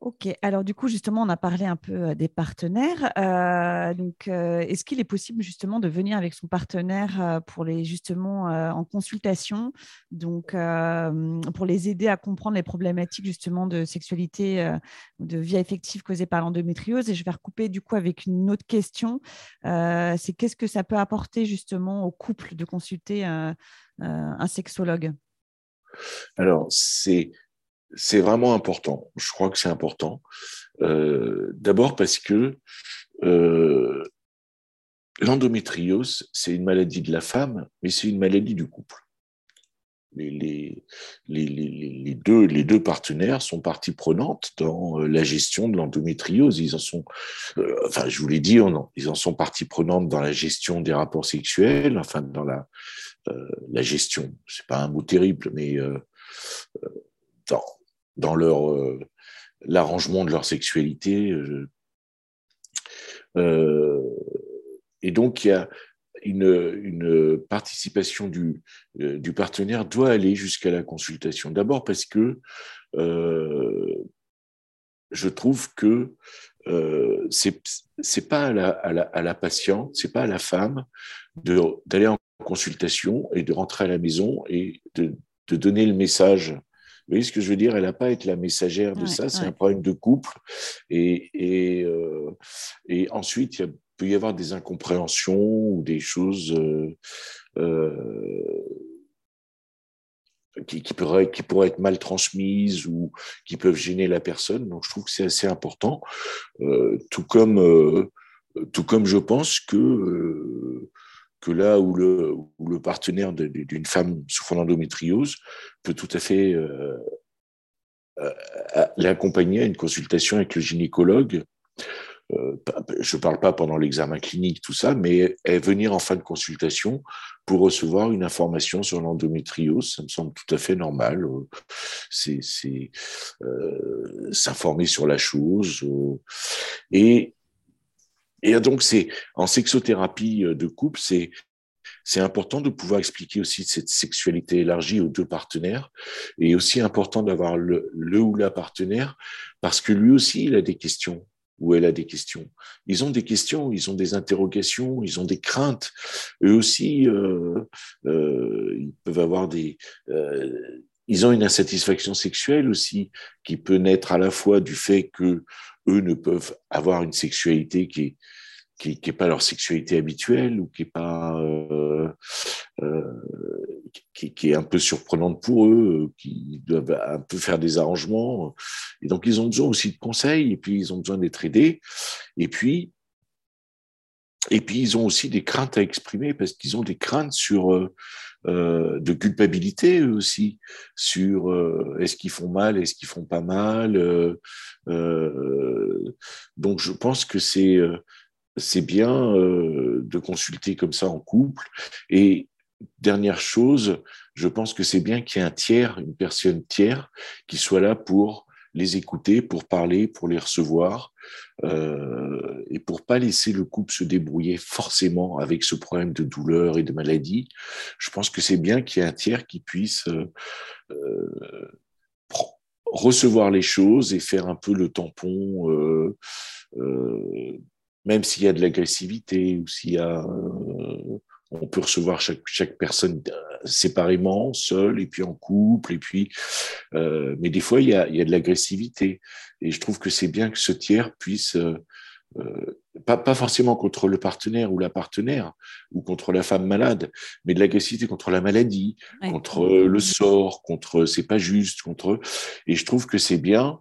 Ok, alors du coup, justement, on a parlé un peu des partenaires. donc, est-ce qu'il est possible justement de venir avec son partenaire pour les justement en consultation, donc pour les aider à comprendre les problématiques justement de sexualité, de vie affective causées par l'endométriose? Et je vais recouper du coup avec une autre question. c'est qu'est-ce que ça peut apporter justement au couple de consulter un sexologue? Alors, c'est c'est vraiment important. Je crois que c'est important. Euh, d'abord parce que euh, l'endométriose, c'est une maladie de la femme, mais c'est une maladie du couple. Les, les, deux, les deux partenaires sont partie prenante dans euh, la gestion de l'endométriose. Ils en sont, enfin, je vous l'ai dit, ils en sont partie prenante dans la gestion des rapports sexuels, enfin, dans la, la gestion. C'est pas un mot terrible, mais dans, dans leur euh, l'arrangement de leur sexualité. Euh, euh, et donc, il y a une, une participation du, du, partenaire doit aller jusqu'à la consultation. D'abord parce que je trouve que euh, c'est pas à la, à, la, à la, patiente, c'est pas à la femme d'aller en consultation et de rentrer à la maison et de, de donner le message vous voyez ce que je veux dire? Elle n'a pas à être la messagère de ça, c'est un problème de couple. Et, et, euh, et ensuite, il peut y avoir des incompréhensions ou des choses euh, euh, qui, qui, pourraient, qui pourraient être mal transmises ou qui peuvent gêner la personne. Donc, je trouve que c'est assez important. tout, comme, tout comme je pense que que là où le, partenaire d'une femme souffrant d'endométriose peut tout à fait euh, euh, l'accompagner à une consultation avec le gynécologue. Euh, je ne parle pas pendant l'examen clinique, tout ça, mais venir en fin de consultation pour recevoir une information sur l'endométriose, ça me semble tout à fait normal. C'est s'informer sur la chose. et et donc, c'est en sexothérapie euh, de couple, c'est c'est important de pouvoir expliquer aussi cette sexualité élargie aux deux partenaires et aussi important d'avoir le, le, ou la partenaire parce que lui aussi, il a des questions ou elle a des questions. Ils ont des questions, ils ont des interrogations, ils ont des craintes. Eux aussi, euh, euh, ils peuvent avoir des... Euh, ils ont une insatisfaction sexuelle aussi qui peut naître à la fois du fait que eux ne peuvent avoir une sexualité qui qui n'est pas leur sexualité habituelle ou qui est pas euh, euh, qui, est un peu surprenante pour eux, qui doivent un peu faire des arrangements. Et donc ils ont besoin aussi de conseils et puis ils ont besoin d'être aidés. Et puis et puis ils ont aussi des craintes à exprimer parce qu'ils ont des craintes sur euh, de culpabilité eux aussi sur euh, est-ce qu'ils font mal, est-ce qu'ils font pas mal. Euh, donc je pense que c'est c'est bien de consulter comme ça en couple. Et dernière chose, je pense que c'est bien qu'il y ait un tiers, une personne tiers, qui soit là pour les écouter, pour parler, pour les recevoir, euh, et pour pas laisser le couple se débrouiller forcément avec ce problème de douleur et de maladie. Je pense que c'est bien qu'il y ait un tiers qui puisse euh, euh, recevoir les choses et faire un peu le tampon, même s'il y a de l'agressivité ou s'il y a on peut recevoir chaque, chaque personne euh, séparément, seul, et puis en couple, et puis, euh, mais des fois il y a, il y a de l'agressivité, et je trouve que c'est bien que ce tiers puisse, euh, euh, pas, pas forcément contre le partenaire ou la partenaire ou contre la femme malade, mais de l'agressivité contre la maladie, contre le sort, contre c'est pas juste, contre, et je trouve que c'est bien.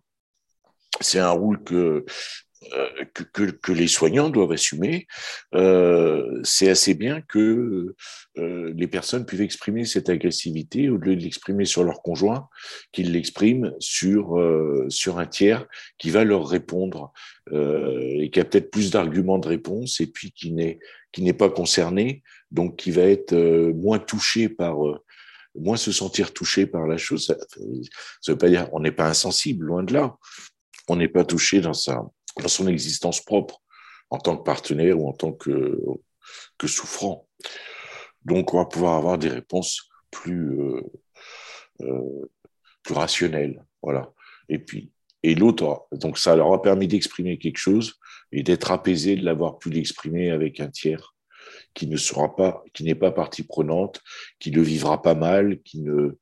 C'est un rôle que euh, que, les soignants doivent assumer, euh, c'est assez bien que euh, les personnes puissent exprimer cette agressivité au lieu de l'exprimer sur leur conjoint, qu'ils l'expriment sur, sur un tiers qui va leur répondre et qui a peut-être plus d'arguments de réponse et puis qui n'est qui n'est pas concerné, donc qui va être moins touché par moins se sentir touché par la chose. Ça ne veut pas dire on n'est pas insensible, loin de là. On n'est pas touché dans sa dans son existence propre, en tant que partenaire ou en tant que, que souffrant. Donc, on va pouvoir avoir des réponses plus, euh, euh, plus rationnelles. Voilà. Et puis, et l'autre, donc ça leur a permis d'exprimer quelque chose et d'être apaisé, de l'avoir pu l'exprimer avec un tiers qui ne sera pas, qui n'est pas partie prenante, qui ne vivra pas mal, qui ne,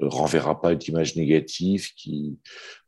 renverra pas d'image négative qui,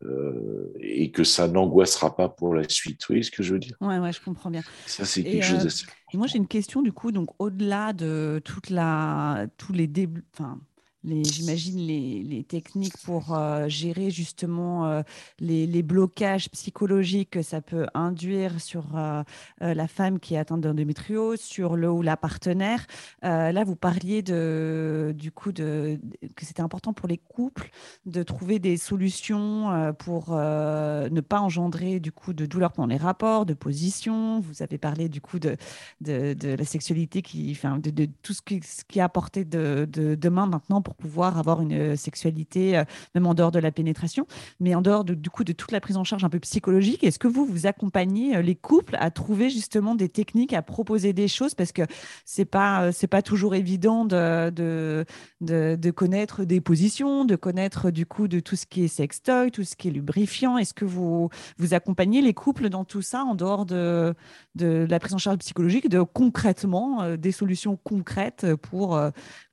euh, et que ça n'angoissera pas pour la suite. Vous voyez ce que je veux dire? Oui, ouais, je comprends bien. Ça, c'est quelque chose euh, d'assez. Moi, j'ai une question, du coup, donc au-delà de toute la, tous les débuts, enfin, j'imagine, les, les, techniques pour euh, gérer justement euh, les, les, blocages psychologiques que ça peut induire sur euh, la femme qui est atteinte d'endométriose, sur le ou la partenaire. là, vous parliez de, du coup de, que c'était important pour les couples de trouver des solutions pour ne pas engendrer du coup de douleur pendant les rapports, de position. Vous avez parlé du coup de, de, de la sexualité qui, de, tout ce qui, ce qui est apporté de, de, demain maintenant pour pouvoir avoir une euh, sexualité, euh, même en dehors de la pénétration, mais en dehors de, du coup de toute la prise en charge un peu psychologique. Est-ce que vous, vous accompagnez euh, les couples à trouver justement des techniques, à proposer des choses? Parce que c'est pas, pas toujours évident de, de, de, connaître des positions, de connaître du coup de tout ce qui est sextoy, tout ce qui est lubrifiant. Est-ce que vous, vous accompagnez les couples dans tout ça en dehors de, de la prise en charge psychologique, de concrètement des solutions concrètes pour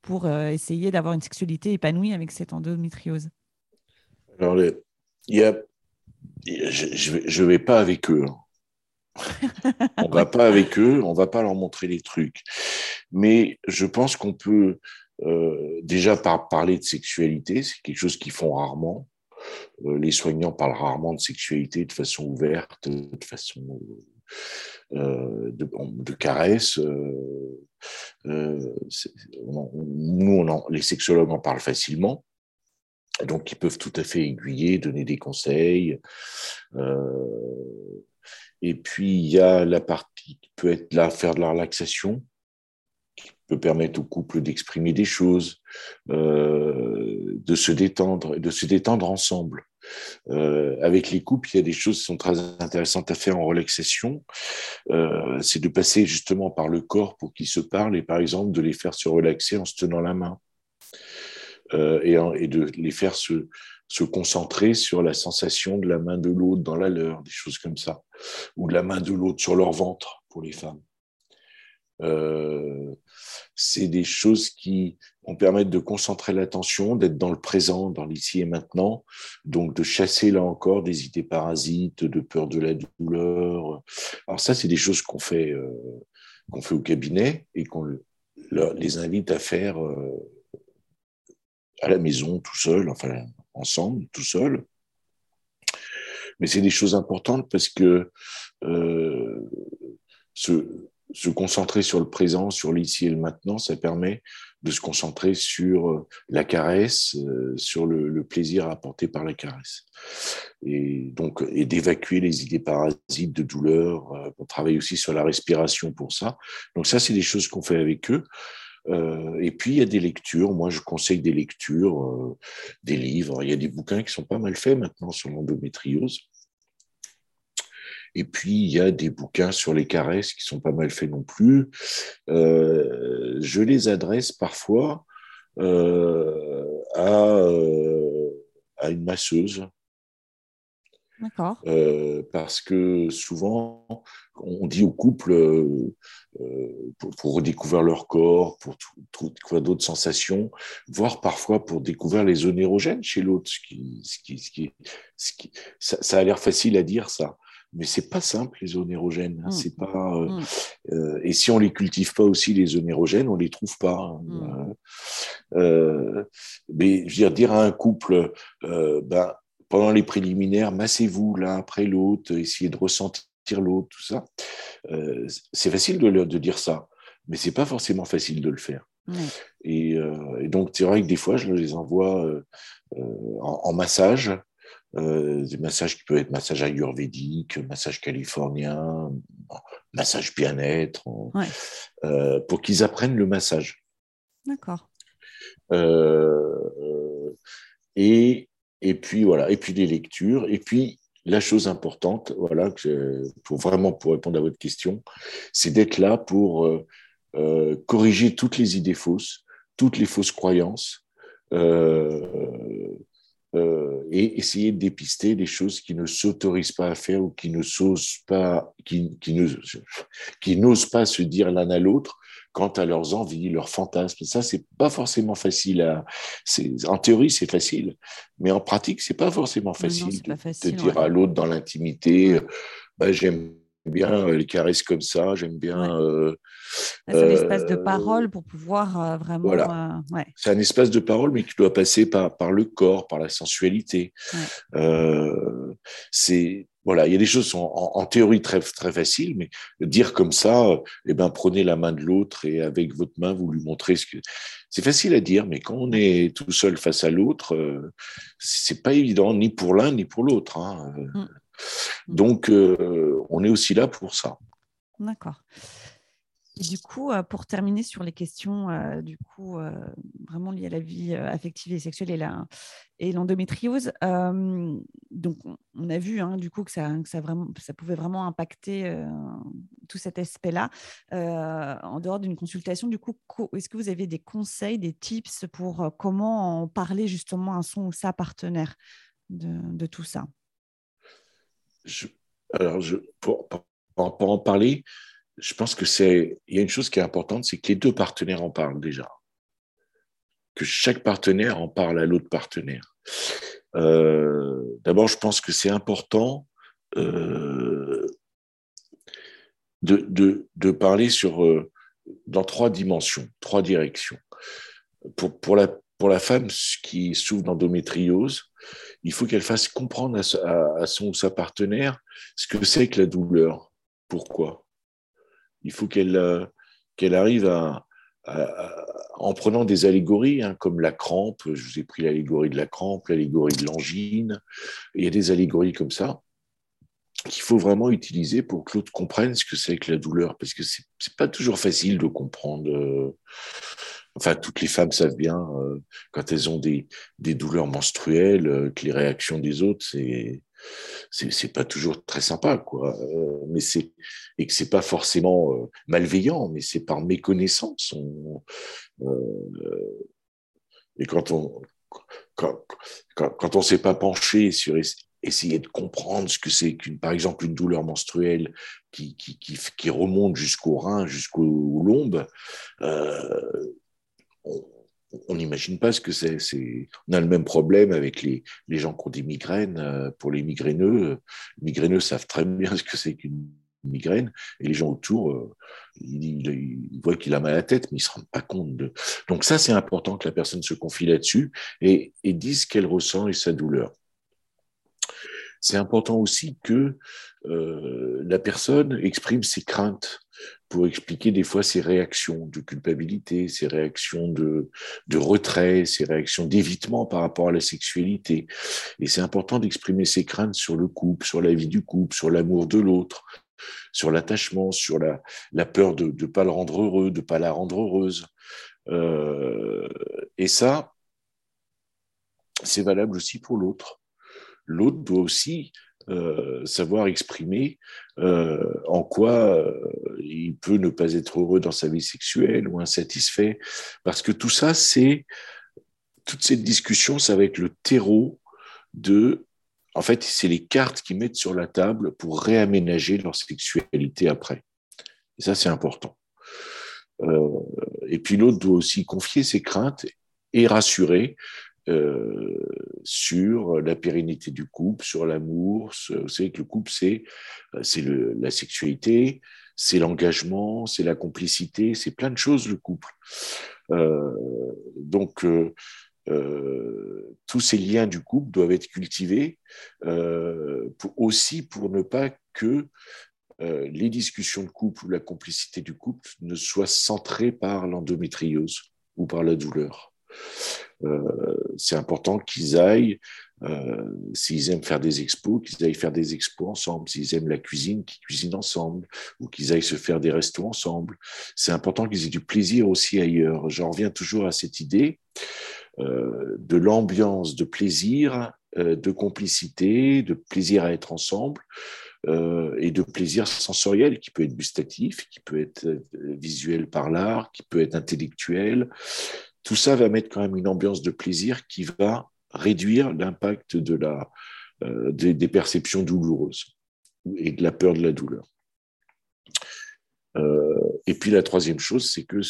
pour essayer d'avoir une sexualité épanouie avec cette endométriose Alors, il y a, je ne vais pas avec eux. Hein. on va pas avec eux, on va pas leur montrer les trucs. Mais je pense qu'on peut euh, déjà par parler de sexualité, c'est quelque chose qu'ils font rarement. Euh, les soignants parlent rarement de sexualité de façon ouverte, de façon de, de, caresse. Euh, nous, les sexologues en parlent facilement. Donc, ils peuvent tout à fait aiguiller, donner des conseils. Euh, et puis, il y a la partie qui peut être là, faire de la relaxation, qui peut permettre au couple d'exprimer des choses, euh, de se détendre, de se détendre ensemble. Euh, avec les couples, il y a des choses qui sont très intéressantes à faire en relaxation. Euh, c'est de passer justement par le corps pour qu'ils se parlent et par exemple de les faire se relaxer en se tenant la main euh, et, de les faire se, concentrer sur la sensation de la main de l'autre dans la leur, des choses comme ça, ou de la main de l'autre sur leur ventre pour les femmes. C'est des choses qui vont permettre de concentrer l'attention, d'être dans le présent, dans l'ici et maintenant, donc de chasser là encore des idées parasites, de peur de la douleur. Alors ça, c'est des choses qu'on fait, euh, qu'on fait au cabinet et qu'on les invite à faire euh, à la maison tout seul, enfin ensemble, tout seul. Mais c'est des choses importantes parce que euh, ce, se concentrer sur le présent, sur l'ici et le maintenant, ça permet de se concentrer sur euh, la caresse, euh, sur le, plaisir apporté par la caresse. Et donc, et d'évacuer les idées parasites de douleur. Euh, on travaille aussi sur la respiration pour ça. Donc ça, c'est des choses qu'on fait avec eux. et puis, il y a des lectures. Moi, je conseille des lectures, des livres. Il y a des bouquins qui sont pas mal faits maintenant sur l'endométriose. Et puis, il y a des bouquins sur les caresses qui sont pas mal faits non plus. Euh, je les adresse parfois euh, à, euh, à, une masseuse. D'accord. parce que souvent, on dit au couple, pour, redécouvrir leur corps, pour trouver d'autres sensations, voire parfois pour découvrir les zones érogènes chez l'autre. Ce qui, ce qui, ce qui, ce qui, ça, ça a l'air facile à dire, ça mais c'est pas simple les zones érogènes. Hein. Mmh. C'est pas euh, mmh. euh, et si on les cultive pas aussi les zones érogènes, on les trouve pas. Hein. Mmh. Euh, mais je veux dire, dire à un couple, ben pendant les préliminaires, massez-vous l'un après l'autre, essayez de ressentir l'autre, tout ça. C'est facile de, de dire ça, mais c'est pas forcément facile de le faire. Et, donc, c'est vrai que des fois, je les envoie en, en, massage, des massages qui peuvent être massage ayurvédique, massage californien, massage bien-être, pour qu'ils apprennent le massage. D'accord. et, et puis voilà, et puis les lectures, et puis la chose importante, voilà, pour vraiment pour répondre à votre question, c'est d'être là pour euh, euh, corriger toutes les idées fausses, toutes les fausses croyances, euh, et essayer de dépister des choses qui ne s'autorisent pas à faire ou qui ne s'osent pas, qui, qui n'osent pas se dire l'un à l'autre quant à leurs envies, leurs fantasmes. Ça, c'est pas forcément facile à. En théorie, c'est facile, mais en pratique, c'est pas forcément facile, de, dire à l'autre dans l'intimité, bah, j'aime bien les caresses comme ça, j'aime bien. Euh, c'est un espace de euh, parole pour pouvoir euh, vraiment. Voilà. C'est un espace de parole, mais qui doit passer par, par le corps, par la sensualité. c'est voilà, il y a des choses qui sont en, théorie très, très faciles, mais dire comme ça, euh, eh ben, prenez la main de l'autre et avec votre main, vous lui montrez ce que. C'est facile à dire, mais quand on est tout seul face à l'autre, euh, c'est pas évident, ni pour l'un ni pour l'autre. Hein. Mm. Donc, euh, on est aussi là pour ça. D'accord. Du coup, euh, pour terminer sur les questions euh, du coup, euh, vraiment liées à la vie affective et sexuelle et, la, et l'endométriose, donc on a vu hein, du coup que ça, ça, vraiment, ça pouvait vraiment impacter tout cet aspect-là. en dehors d'une consultation, du coup, est-ce que vous avez des conseils, des tips pour comment en parler justement à son ou sa partenaire de, de tout ça? Alors, pour, en parler, je pense que c'est, il y a une chose qui est importante, c'est que les deux partenaires en parlent déjà. Que chaque partenaire en parle à l'autre partenaire. Euh, d'abord, je pense que c'est important euh, de, parler sur, euh, dans trois dimensions, trois directions. Pour, la, pour la femme qui souffre d'endométriose, il faut qu'elle fasse comprendre à, son ou sa partenaire ce que c'est que la douleur. Pourquoi? Il faut qu'elle euh, qu'elle arrive à, en prenant des allégories, hein, comme la crampe, je vous ai pris l'allégorie de la crampe, l'allégorie de l'angine, il y a des allégories comme ça qu'il faut vraiment utiliser pour que l'autre comprenne ce que c'est que la douleur, parce que c'est pas toujours facile de comprendre. Euh, enfin, toutes les femmes savent bien, euh, quand elles ont des, des douleurs menstruelles, que les réactions des autres, c'est c'est pas toujours très sympa, quoi. Euh, mais c'est et que c'est pas forcément euh, malveillant, mais c'est par méconnaissance. Euh, et quand on quand, quand, on s'est pas penché sur essayer de comprendre ce que c'est qu'une, par exemple, une douleur menstruelle qui, qui, qui, remonte jusqu'au rein, jusqu'au lombe, on, on n'imagine pas ce que c'est. On a le même problème avec les, gens qui ont des migraines. Euh, pour les migraineux, les migraineux savent très bien ce que c'est qu'une migraine, et les gens autour, euh, ils, voient qu'il a mal à la tête, mais ils ne se rendent pas compte de. Donc ça, c'est important que la personne se confie là-dessus et, et dise ce qu'elle ressent et sa douleur. C'est important aussi que euh, la personne exprime ses craintes pour expliquer des fois ses réactions de culpabilité, ses réactions de, de retrait, ses réactions d'évitement par rapport à la sexualité. Et c'est important d'exprimer ses craintes sur le couple, sur la vie du couple, sur l'amour de l'autre, sur l'attachement, sur la, la peur de ne pas le rendre heureux, de ne pas la rendre heureuse. Euh, et ça, c'est valable aussi pour l'autre. L'autre doit aussi euh, savoir exprimer euh, en quoi euh, il peut ne pas être heureux dans sa vie sexuelle ou insatisfait. Parce que tout ça, c'est toute cette discussion, va être le terreau de. En fait, c'est les cartes qu'ils mettent sur la table pour réaménager leur sexualité après. Et ça, c'est important. et puis l'autre doit aussi confier ses craintes et rassurer euh, sur la pérennité du couple, sur l'amour. Vous savez que le couple, c'est c'est la sexualité, c'est l'engagement, c'est la complicité, c'est plein de choses le couple. Euh, donc euh, euh, tous ces liens du couple doivent être cultivés euh, aussi pour ne pas que euh, les discussions de couple ou la complicité du couple ne soient centrées par l'endométriose ou par la douleur. Euh, c'est important qu'ils aillent, euh, s'ils aiment faire des expos, qu'ils aillent faire des expos ensemble. S'ils aiment la cuisine, qu'ils cuisinent ensemble ou qu'ils aillent se faire des restos ensemble. C'est important qu'ils aient du plaisir aussi ailleurs. J'en reviens toujours à cette idée de l'ambiance de plaisir, de complicité, de plaisir à être ensemble, euh, et de plaisir sensoriel qui peut être gustatif, qui peut être euh, visuel par l'art, qui peut être intellectuel. Tout ça va mettre quand même une ambiance de plaisir qui va réduire l'impact de la, euh, des, perceptions douloureuses et de la peur de la douleur. et puis la troisième chose, c'est que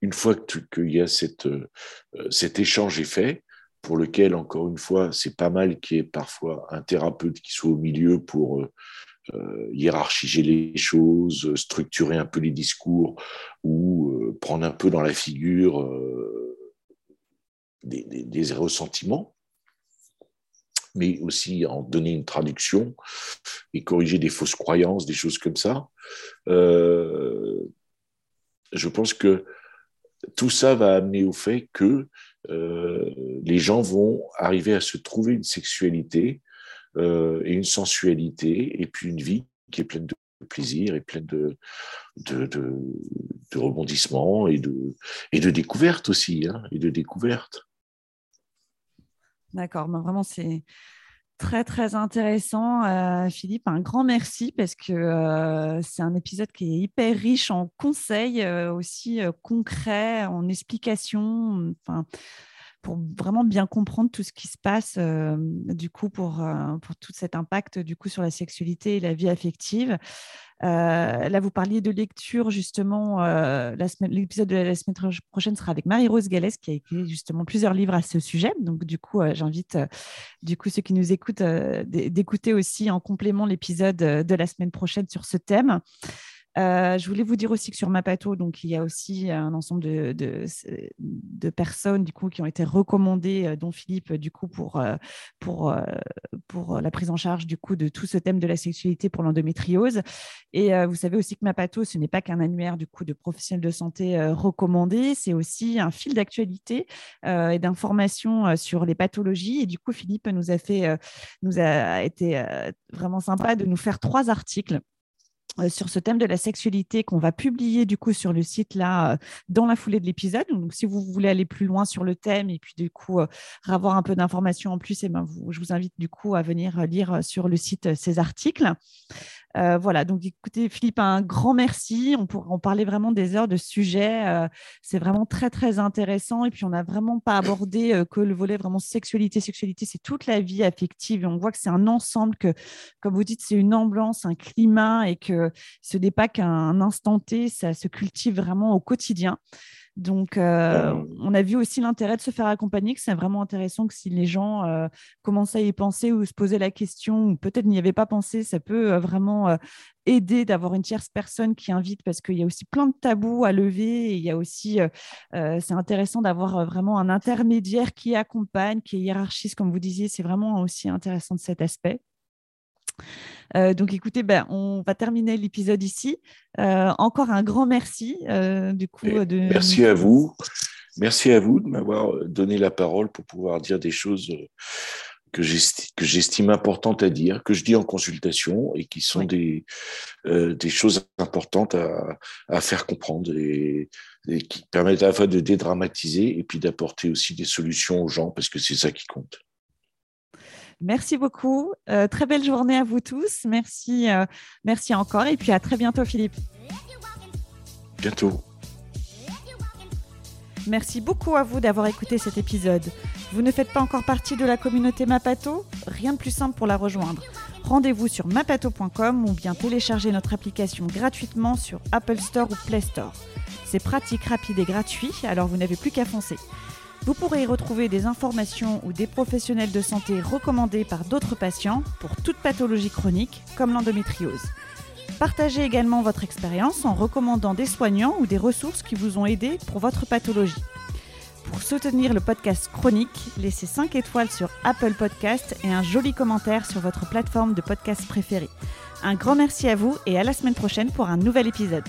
une fois qu'il y a cette, cet échange est fait, pour lequel, encore une fois, c'est pas mal qu'il y ait parfois un thérapeute qui soit au milieu pour euh, euh, hiérarchiser les choses, structurer un peu les discours ou euh, prendre un peu dans la figure des, ressentiments, mais aussi en donner une traduction et corriger des fausses croyances, des choses comme ça. je pense que tout ça va amener au fait que euh, les gens vont arriver à se trouver une sexualité euh, et une sensualité et puis une vie qui est pleine de plaisir et pleine de, de, rebondissements et de, et de découvertes aussi, hein, et de découvertes. D'accord, ben, vraiment c'est très très intéressant, euh, Philippe. Un grand merci parce que c'est un épisode qui est hyper riche en conseils, aussi concrets, en explications. Enfin, pour vraiment bien comprendre tout ce qui se passe du coup pour, pour tout cet impact du coup sur la sexualité et la vie affective. là, vous parliez de lecture justement. L'épisode de la semaine prochaine sera avec Marie-Rose Gallès qui a écrit justement plusieurs livres à ce sujet. Donc du coup, j'invite du coup ceux qui nous écoutent d'écouter aussi en complément l'épisode de la semaine prochaine sur ce thème. Euh, je voulais vous dire aussi que sur Mapato, donc il y a aussi un ensemble de, de, personnes du coup qui ont été recommandées, euh, dont Philippe du coup pour euh, pour pour la prise en charge du coup de tout ce thème de la sexualité pour l'endométriose. Et vous savez aussi que Mapato, ce n'est pas qu'un annuaire du coup de professionnels de santé recommandés, c'est aussi un fil d'actualité et d'information sur les pathologies. Et du coup, Philippe nous a fait nous a été vraiment sympa de nous faire trois articles sur ce thème de la sexualité qu'on va publier du coup sur le site là euh, dans la foulée de l'épisode. Donc si vous voulez aller plus loin sur le thème et puis du coup euh, avoir un peu d'informations en plus, eh ben, je vous invite du coup à venir lire sur le site ces articles. Euh, voilà, donc écoutez, Philippe, un grand merci. On pourrait en parler vraiment des heures de sujet. Euh, c'est vraiment très, très intéressant. Et puis, on n'a vraiment pas abordé euh, que le volet vraiment sexualité. Sexualité, c'est toute la vie affective. Et on voit que c'est un ensemble, que, comme vous dites, c'est une ambiance, un climat et que ce n'est pas qu'un instant T, ça se cultive vraiment au quotidien. Donc, euh, on a vu aussi l'intérêt de se faire accompagner, que c'est vraiment intéressant que si les gens euh, commencent à y penser ou se poser la question, ou peut-être n'y avaient pas pensé, ça peut euh, vraiment aider d'avoir une tierce personne qui invite, parce qu'il y a aussi plein de tabous à lever. Et il y a aussi, c'est intéressant d'avoir vraiment un intermédiaire qui accompagne, qui hiérarchise, comme vous disiez. C'est vraiment aussi intéressant de cet aspect. Euh, donc écoutez, ben, on va terminer l'épisode ici. Euh, encore un grand merci. Euh, du coup, de... Merci à vous. Merci à vous de m'avoir donné la parole pour pouvoir dire des choses que j'estime importantes à dire, que je dis en consultation et qui sont des, des choses importantes à, à faire comprendre et, et, qui permettent à la fois de dédramatiser et puis d'apporter aussi des solutions aux gens parce que c'est ça qui compte. Merci beaucoup. Euh, très belle journée à vous tous. Merci, euh, merci encore. Et puis à très bientôt, Philippe. Bientôt. Merci beaucoup à vous d'avoir écouté cet épisode. Vous ne faites pas encore partie de la communauté Mapato? Rien de plus simple pour la rejoindre. Rendez-vous sur mapato.com ou bien téléchargez notre application gratuitement sur Apple Store ou Play Store. C'est pratique, rapide et gratuit, alors vous n'avez plus qu'à foncer. Vous pourrez y retrouver des informations ou des professionnels de santé recommandés par d'autres patients pour toute pathologie chronique comme l'endométriose. Partagez également votre expérience en recommandant des soignants ou des ressources qui vous ont aidé pour votre pathologie. Pour soutenir le podcast Chronique, laissez 5 étoiles sur Apple Podcast et un joli commentaire sur votre plateforme de podcast préférée. Un grand merci à vous et à la semaine prochaine pour un nouvel épisode.